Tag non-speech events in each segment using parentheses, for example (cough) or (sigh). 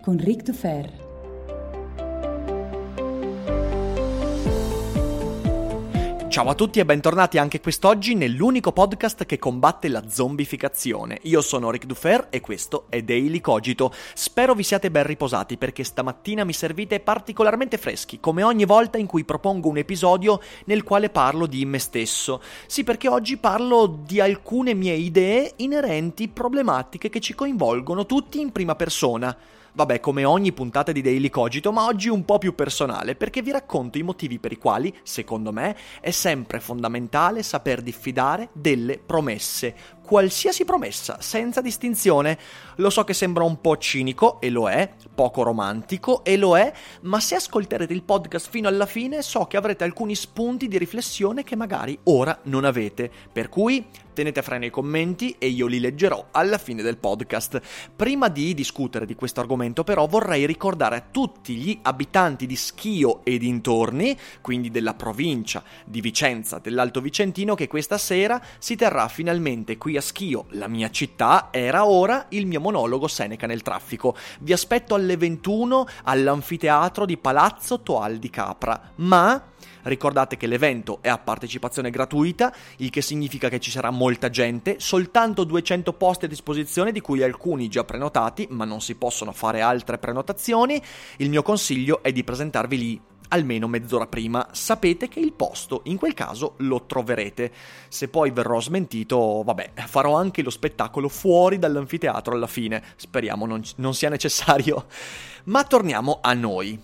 con Ric Dufer. Ciao a tutti e bentornati anche quest'oggi nell'unico podcast che combatte la zombificazione. Io sono Ric Dufer e questo è Daily Cogito. Spero vi siate ben riposati perché stamattina mi servite particolarmente freschi, come ogni volta in cui propongo un episodio nel quale parlo di me stesso. Sì, perché oggi parlo di alcune mie idee inerenti problematiche che ci coinvolgono tutti in prima persona. Vabbè, come ogni puntata di Daily Cogito, ma oggi un po' più personale, perché vi racconto i motivi per i quali, secondo me, è sempre fondamentale saper diffidare delle promesse, qualsiasi promessa, senza distinzione. Lo so che sembra un po' cinico, e lo è, poco romantico, e lo è, ma se ascolterete il podcast fino alla fine so che avrete alcuni spunti di riflessione che magari ora non avete. Per cui tenete freno ai commenti e io li leggerò alla fine del podcast. Prima di discutere di questo argomento però vorrei ricordare a tutti gli abitanti di Schio e dintorni, quindi della provincia di Vicenza dell'Alto Vicentino, che questa sera si terrà finalmente qui a Schio, la mia città, era ora il mio monologo Seneca nel traffico. Vi aspetto alle 21 all'anfiteatro di Palazzo Toal di Capra, ma Ricordate che l'evento è a partecipazione gratuita, il che significa che ci sarà molta gente, soltanto 200 posti a disposizione di cui alcuni già prenotati, ma non si possono fare altre prenotazioni. Il mio consiglio è di presentarvi lì almeno mezz'ora prima, sapete che il posto in quel caso lo troverete. Se poi verrò smentito, vabbè, farò anche lo spettacolo fuori dall'anfiteatro alla fine, speriamo non, non sia necessario. Ma torniamo a noi.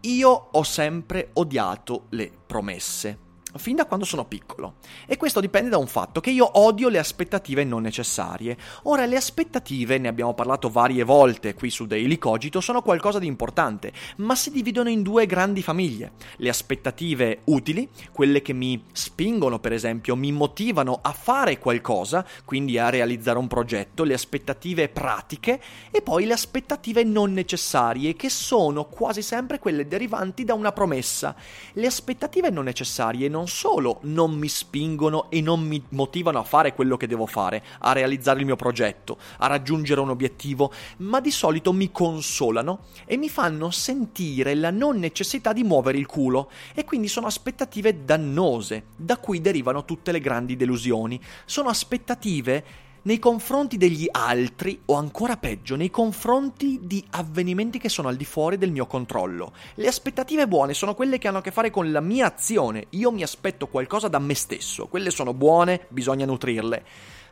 Io ho sempre odiato le promesse fin da quando sono piccolo. E questo dipende da un fatto che io odio le aspettative non necessarie. Ora, le aspettative, ne abbiamo parlato varie volte qui su Daily Cogito, sono qualcosa di importante, ma si dividono in due grandi famiglie. Le aspettative utili, quelle che mi spingono, per esempio, mi motivano a fare qualcosa, quindi a realizzare un progetto, le aspettative pratiche, e poi le aspettative non necessarie, che sono quasi sempre quelle derivanti da una promessa. Le aspettative non necessarie non non solo non mi spingono e non mi motivano a fare quello che devo fare, a realizzare il mio progetto, a raggiungere un obiettivo, ma di solito mi consolano e mi fanno sentire la non necessità di muovere il culo e quindi sono aspettative dannose, da cui derivano tutte le grandi delusioni. Sono aspettative nei confronti degli altri o ancora peggio nei confronti di avvenimenti che sono al di fuori del mio controllo. Le aspettative buone sono quelle che hanno a che fare con la mia azione, io mi aspetto qualcosa da me stesso, quelle sono buone, bisogna nutrirle.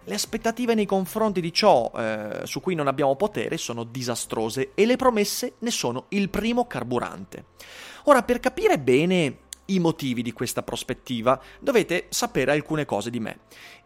Le aspettative nei confronti di ciò eh, su cui non abbiamo potere sono disastrose e le promesse ne sono il primo carburante. Ora, per capire bene i motivi di questa prospettiva, dovete sapere alcune cose di me.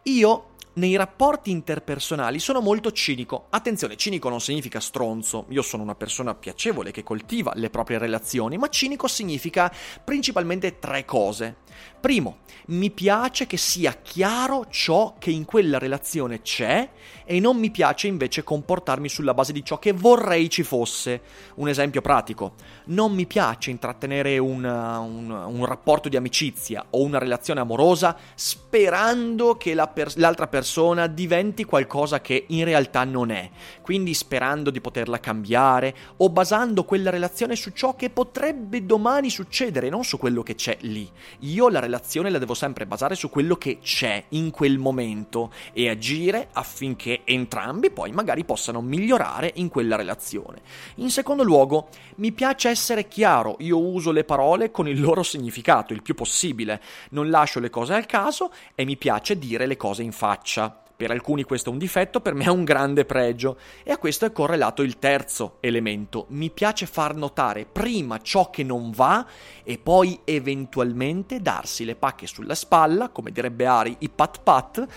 Io nei rapporti interpersonali sono molto cinico. Attenzione, cinico non significa stronzo, io sono una persona piacevole che coltiva le proprie relazioni, ma cinico significa principalmente tre cose. Primo, mi piace che sia chiaro ciò che in quella relazione c'è e non mi piace invece comportarmi sulla base di ciò che vorrei ci fosse. Un esempio pratico, non mi piace intrattenere un, un, un rapporto di amicizia o una relazione amorosa sperando che la per- l'altra persona diventi qualcosa che in realtà non è, quindi sperando di poterla cambiare o basando quella relazione su ciò che potrebbe domani succedere, non su quello che c'è lì. Io la relazione la devo sempre basare su quello che c'è in quel momento e agire affinché entrambi poi magari possano migliorare in quella relazione. In secondo luogo, mi piace essere chiaro, io uso le parole con il loro significato il più possibile, non lascio le cose al caso e mi piace dire le cose in faccia. Per alcuni questo è un difetto, per me è un grande pregio. E a questo è correlato il terzo elemento. Mi piace far notare prima ciò che non va e poi eventualmente darsi le pacche sulla spalla, come direbbe Ari, i pat pat,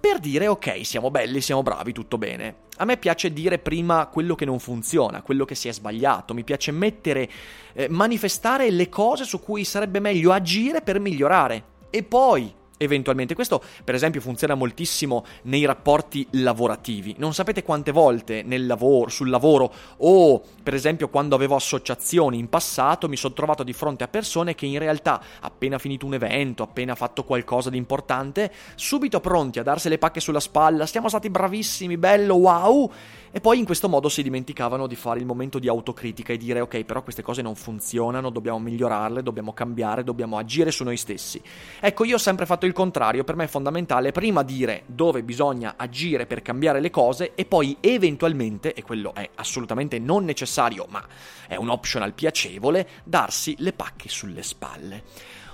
per dire ok, siamo belli, siamo bravi, tutto bene. A me piace dire prima quello che non funziona, quello che si è sbagliato, mi piace mettere, eh, manifestare le cose su cui sarebbe meglio agire per migliorare. E poi eventualmente. Questo, per esempio, funziona moltissimo nei rapporti lavorativi. Non sapete quante volte lavoro, sul lavoro o, per esempio, quando avevo associazioni in passato, mi sono trovato di fronte a persone che in realtà, appena finito un evento, appena fatto qualcosa di importante, subito pronti a darsi le pacche sulla spalla, siamo stati bravissimi, bello, wow e poi in questo modo si dimenticavano di fare il momento di autocritica e dire ok, però queste cose non funzionano, dobbiamo migliorarle, dobbiamo cambiare, dobbiamo agire su noi stessi. Ecco, io ho sempre fatto il contrario, per me è fondamentale prima dire dove bisogna agire per cambiare le cose e poi eventualmente, e quello è assolutamente non necessario, ma è un optional piacevole, darsi le pacche sulle spalle.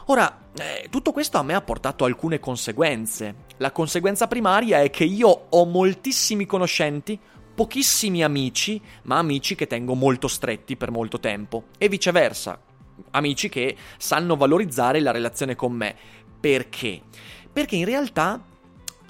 Ora, eh, tutto questo a me ha portato alcune conseguenze. La conseguenza primaria è che io ho moltissimi conoscenti, pochissimi amici, ma amici che tengo molto stretti per molto tempo. E viceversa, amici che sanno valorizzare la relazione con me. Perché? Perché in realtà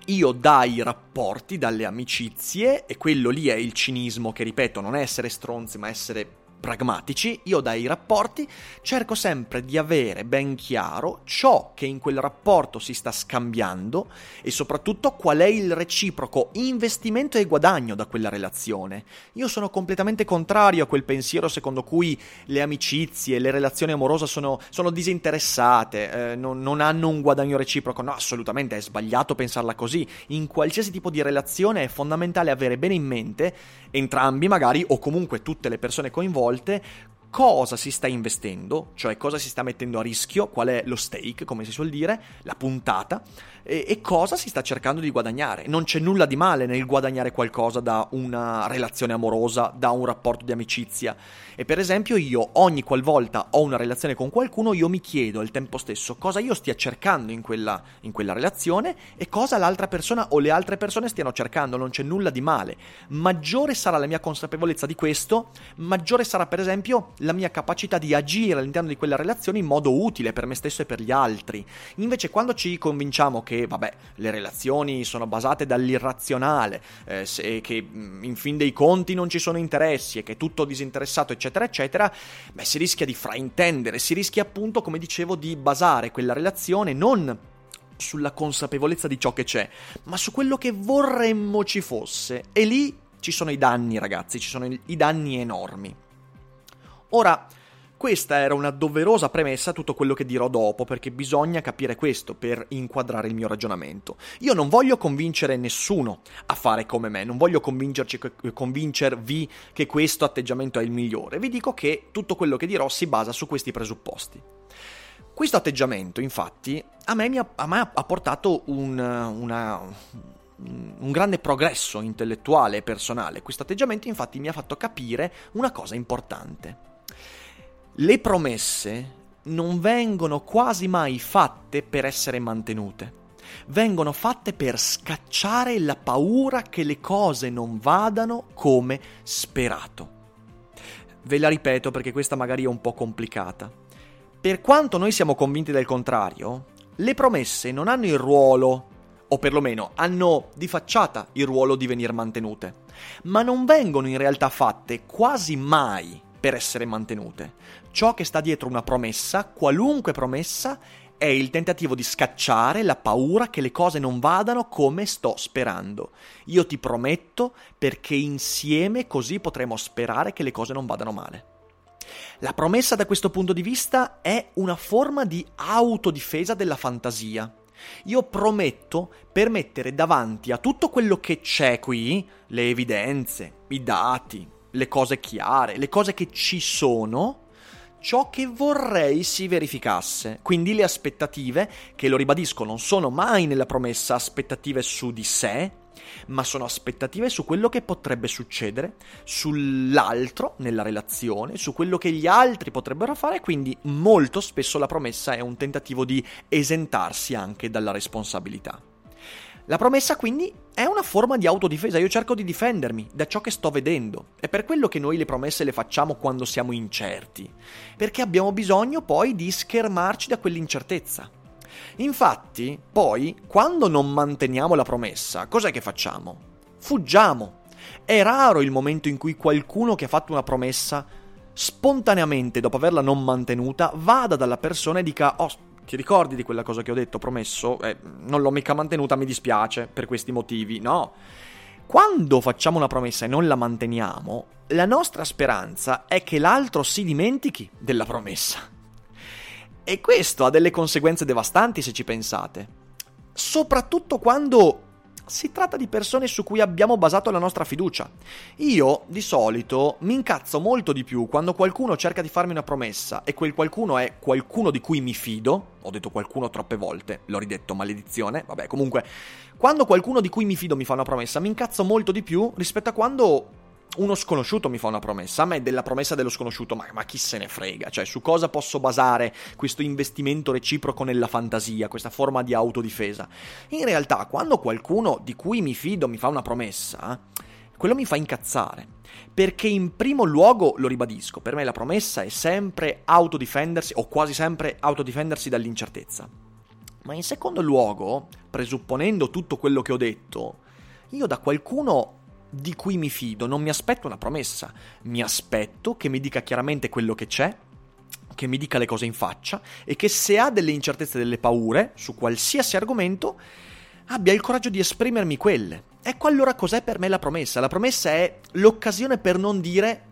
io dai rapporti, dalle amicizie, e quello lì è il cinismo che ripeto, non è essere stronzi, ma essere pragmatici, io dai rapporti cerco sempre di avere ben chiaro ciò che in quel rapporto si sta scambiando e soprattutto qual è il reciproco investimento e guadagno da quella relazione. Io sono completamente contrario a quel pensiero secondo cui le amicizie, le relazioni amorose sono, sono disinteressate, eh, non, non hanno un guadagno reciproco. No, assolutamente è sbagliato pensarla così. In qualsiasi tipo di relazione è fondamentale avere bene in mente entrambi magari o comunque tutte le persone coinvolte volte cosa si sta investendo, cioè cosa si sta mettendo a rischio, qual è lo stake, come si suol dire, la puntata, e, e, cosa si sta cercando di guadagnare. Non c'è nulla di male nel guadagnare qualcosa da una relazione amorosa, da un rapporto di amicizia. E per esempio io ogni qualvolta ho una relazione con qualcuno, io mi chiedo al tempo stesso cosa io stia cercando in quella, in quella relazione e cosa l'altra persona o le altre persone stiano cercando. Non c'è nulla di male. Maggiore sarà la mia consapevolezza di questo, maggiore sarà per esempio la mia capacità di agire all'interno di quella relazione in modo utile per me stesso e per gli altri. Invece quando ci convinciamo che vabbè, le relazioni sono basate dall'irrazionale, eh, se, che mm, in fin dei conti non ci sono interessi e che è tutto disinteressato, eccetera, eccetera, beh, si rischia di fraintendere, si rischia appunto, come dicevo, di basare quella relazione non sulla consapevolezza di ciò che c'è, ma su quello che vorremmo ci fosse. E lì ci sono i danni, ragazzi, ci sono i danni enormi. Ora, questa era una doverosa premessa a tutto quello che dirò dopo, perché bisogna capire questo per inquadrare il mio ragionamento. Io non voglio convincere nessuno a fare come me, non voglio convincervi che questo atteggiamento è il migliore, vi dico che tutto quello che dirò si basa su questi presupposti. Questo atteggiamento, infatti, a me, ha, a me ha portato un, una, un grande progresso intellettuale e personale. Questo atteggiamento, infatti, mi ha fatto capire una cosa importante le promesse non vengono quasi mai fatte per essere mantenute. Vengono fatte per scacciare la paura che le cose non vadano come sperato. Ve la ripeto perché questa magari è un po' complicata. Per quanto noi siamo convinti del contrario, le promesse non hanno il ruolo o perlomeno hanno di facciata il ruolo di venir mantenute, ma non vengono in realtà fatte quasi mai per essere mantenute. Ciò che sta dietro una promessa, qualunque promessa, è il tentativo di scacciare la paura che le cose non vadano come sto sperando. Io ti prometto perché insieme così potremo sperare che le cose non vadano male. La promessa da questo punto di vista è una forma di autodifesa della fantasia. Io prometto per mettere davanti a tutto quello che c'è qui, le evidenze, i dati, le cose chiare, le cose che ci sono, ciò che vorrei si verificasse. Quindi le aspettative, che lo ribadisco, non sono mai nella promessa aspettative su di sé, ma sono aspettative su quello che potrebbe succedere, sull'altro nella relazione, su quello che gli altri potrebbero fare, quindi molto spesso la promessa è un tentativo di esentarsi anche dalla responsabilità. La promessa quindi è una forma di autodifesa, io cerco di difendermi da ciò che sto vedendo. È per quello che noi le promesse le facciamo quando siamo incerti, perché abbiamo bisogno poi di schermarci da quell'incertezza. Infatti, poi, quando non manteniamo la promessa, cos'è che facciamo? Fuggiamo. È raro il momento in cui qualcuno che ha fatto una promessa spontaneamente, dopo averla non mantenuta, vada dalla persona e dica: Oh, ti ricordi di quella cosa che ho detto, promesso? Eh, non l'ho mica mantenuta, mi dispiace per questi motivi. No. Quando facciamo una promessa e non la manteniamo, la nostra speranza è che l'altro si dimentichi della promessa. E questo ha delle conseguenze devastanti se ci pensate. Soprattutto quando si tratta di persone su cui abbiamo basato la nostra fiducia. Io, di solito, mi incazzo molto di più quando qualcuno cerca di farmi una promessa e quel qualcuno è qualcuno di cui mi fido. Ho detto qualcuno troppe volte, l'ho ridetto, maledizione. Vabbè, comunque, quando qualcuno di cui mi fido mi fa una promessa, mi incazzo molto di più rispetto a quando uno sconosciuto mi fa una promessa, a me della promessa dello sconosciuto, ma, ma, chi se ne frega? Cioè, su cosa posso basare questo investimento reciproco nella fantasia, questa forma di autodifesa? In realtà, quando qualcuno di cui mi fido mi fa una promessa, quello mi fa incazzare. Perché in primo luogo, lo ribadisco, per me la promessa è sempre autodifendersi, o quasi sempre autodifendersi dall'incertezza. Ma in secondo luogo, presupponendo tutto quello che ho detto, io da qualcuno di cui mi fido, non mi aspetto una promessa, mi aspetto che mi dica chiaramente quello che c'è, che mi dica le cose in faccia e che se ha delle incertezze, delle paure su qualsiasi argomento, abbia il coraggio di esprimermi quelle. Ecco allora cos'è per me la promessa. La promessa è l'occasione per non dire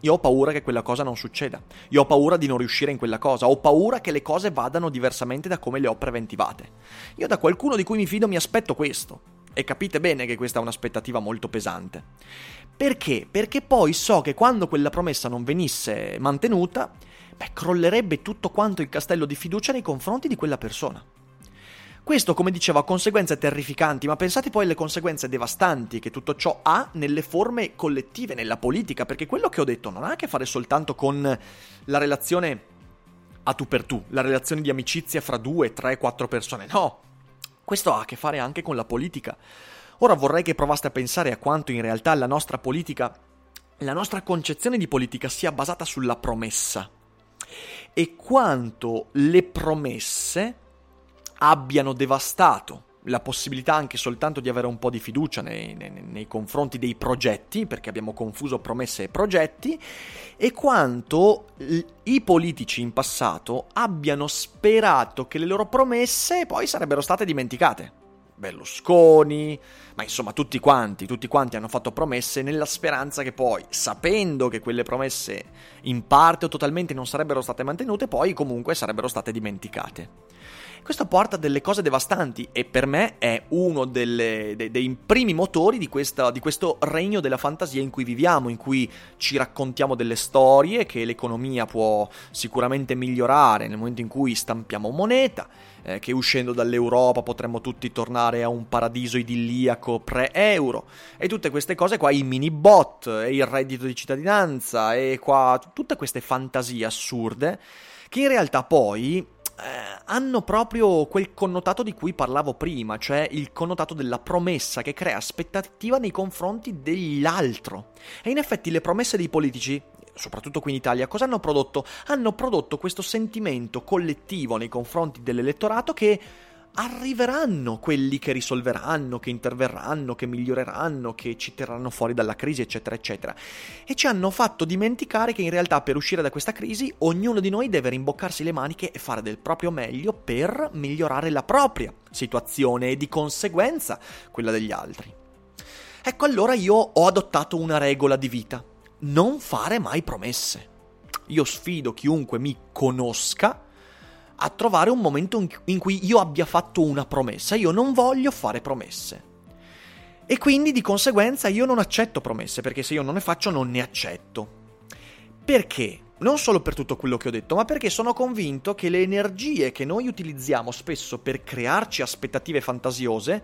io ho paura che quella cosa non succeda, io ho paura di non riuscire in quella cosa, ho paura che le cose vadano diversamente da come le ho preventivate. Io da qualcuno di cui mi fido mi aspetto questo. E capite bene che questa è un'aspettativa molto pesante. Perché? Perché poi so che quando quella promessa non venisse mantenuta, beh, crollerebbe tutto quanto il castello di fiducia nei confronti di quella persona. Questo, come dicevo, ha conseguenze terrificanti, ma pensate poi alle conseguenze devastanti che tutto ciò ha nelle forme collettive, nella politica, perché quello che ho detto non ha a che fare soltanto con la relazione a tu per tu, la relazione di amicizia fra due, tre, quattro persone, no. Questo ha a che fare anche con la politica. Ora vorrei che provaste a pensare a quanto in realtà la nostra politica, la nostra concezione di politica sia basata sulla promessa e quanto le promesse abbiano devastato la possibilità anche soltanto di avere un po' di fiducia nei, nei, nei, confronti dei progetti, perché abbiamo confuso promesse e progetti, e quanto i politici in passato abbiano sperato che le loro promesse poi sarebbero state dimenticate. Berlusconi, ma insomma tutti quanti, tutti quanti hanno fatto promesse nella speranza che poi, sapendo che quelle promesse in parte o totalmente non sarebbero state mantenute, poi comunque sarebbero state dimenticate. Questo porta a delle cose devastanti e per me è uno delle, de, dei primi motori di, questa, di questo regno della fantasia in cui viviamo, in cui ci raccontiamo delle storie che l'economia può sicuramente migliorare nel momento in cui stampiamo moneta, eh, che uscendo dall'Europa potremmo tutti tornare a un paradiso idilliaco pre-euro e tutte queste cose qua, i mini bot e il reddito di cittadinanza e qua tutte queste fantasie assurde che in realtà poi eh, hanno proprio quel connotato di cui parlavo prima, cioè il connotato della promessa che crea aspettativa nei confronti dell'altro. E in effetti le promesse dei politici, soprattutto qui in Italia, cosa hanno prodotto? Hanno prodotto questo sentimento collettivo nei confronti dell'elettorato che arriveranno quelli che risolveranno, che interverranno, che miglioreranno, che ci terranno fuori dalla crisi, eccetera, eccetera. E ci hanno fatto dimenticare che in realtà per uscire da questa crisi ognuno di noi deve rimboccarsi le maniche e fare del proprio meglio per migliorare la propria situazione e di conseguenza quella degli altri. Ecco allora io ho adottato una regola di vita, non fare mai promesse. Io sfido chiunque mi conosca a trovare un momento in cui io abbia fatto una promessa. Io non voglio fare promesse. E quindi di conseguenza io non accetto promesse, perché se io non ne faccio non ne accetto. Perché? Non solo per tutto quello che ho detto, ma perché sono convinto che le energie che noi utilizziamo spesso per crearci aspettative fantasiose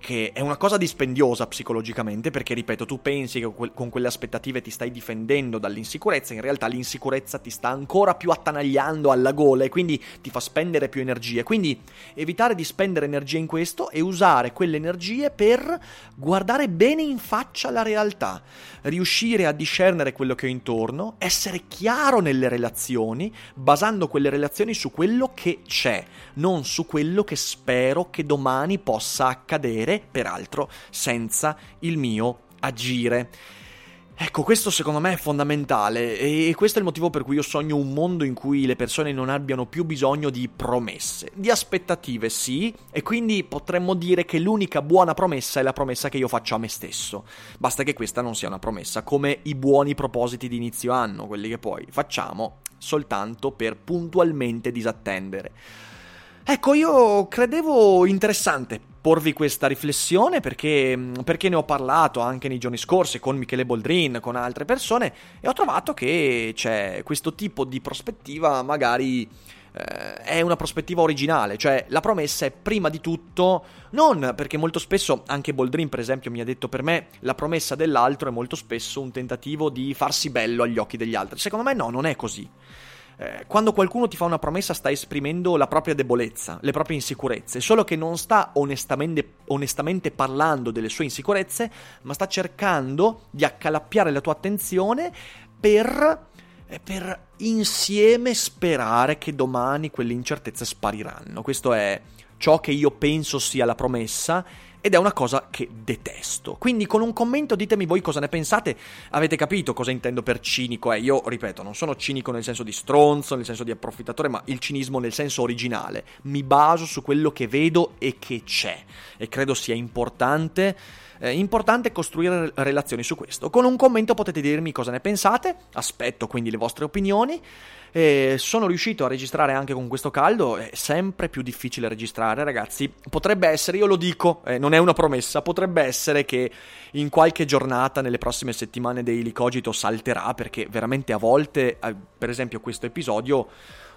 che è una cosa dispendiosa psicologicamente perché, ripeto, tu pensi che con quelle aspettative ti stai difendendo dall'insicurezza, in realtà l'insicurezza ti sta ancora più attanagliando alla gola e quindi ti fa spendere più energie. Quindi evitare di spendere energie in questo e usare quelle energie per guardare bene in faccia la realtà, riuscire a discernere quello che ho intorno, essere chiaro nelle relazioni, basando quelle relazioni su quello che c'è, non su quello che spero che domani possa accadere avvenire, peraltro senza il mio agire. Ecco, questo secondo me è fondamentale e questo è il motivo per cui io sogno un mondo in cui le persone non abbiano più bisogno di promesse, di aspettative sì, e quindi potremmo dire che l'unica buona promessa è la promessa che io faccio a me stesso. Basta che questa non sia una promessa, come i buoni propositi di inizio anno, quelli che poi facciamo soltanto per puntualmente disattendere. Ecco, io credevo interessante porvi questa riflessione perché, perché, ne ho parlato anche nei giorni scorsi con Michele Boldrin, con altre persone e ho trovato che c'è questo tipo di prospettiva magari eh, è una prospettiva originale, cioè la promessa è prima di tutto non perché molto spesso anche Boldrin per esempio mi ha detto per me la promessa dell'altro è molto spesso un tentativo di farsi bello agli occhi degli altri. Secondo me no, non è così. Eh, quando qualcuno ti fa una promessa sta esprimendo la propria debolezza, le proprie insicurezze, solo che non sta onestamente, onestamente parlando delle sue insicurezze, ma sta cercando di accalappiare la tua attenzione per eh, per insieme sperare che domani quelle incertezze spariranno. Questo è ciò che io penso sia la promessa ed è una cosa che detesto. Quindi con un commento ditemi voi cosa ne pensate, avete capito cosa intendo per cinico? Eh, io ripeto, non sono cinico nel senso di stronzo, nel senso di approfittatore, ma il cinismo nel senso originale. Mi baso su quello che vedo e che c'è e credo sia importante eh, importante costruire relazioni su questo. Con un commento potete dirmi cosa ne pensate, aspetto quindi le vostre opinioni. Eh, sono riuscito a registrare anche con questo caldo, è sempre più difficile registrare ragazzi. Potrebbe essere, io lo dico, eh, non è una promessa, potrebbe essere che in qualche giornata nelle prossime settimane Daily Cogito salterà perché veramente a volte, eh, per esempio questo episodio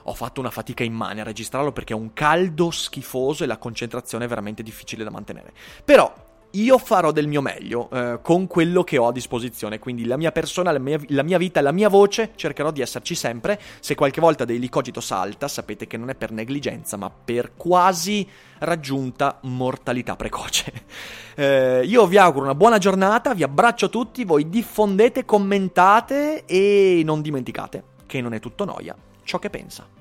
ho fatto una fatica immane a registrarlo perché è un caldo schifoso e la concentrazione è veramente difficile da mantenere. Però io farò del mio meglio eh, con quello che ho a disposizione, quindi la mia persona, la mia, la mia, vita, la mia voce, cercherò di esserci sempre. Se qualche volta dei licogito salta, sapete che non è per negligenza, ma per quasi raggiunta mortalità precoce. (laughs) Eh, io vi auguro una buona giornata, vi abbraccio tutti, voi diffondete, commentate e non dimenticate che non è tutto noia ciò che pensa.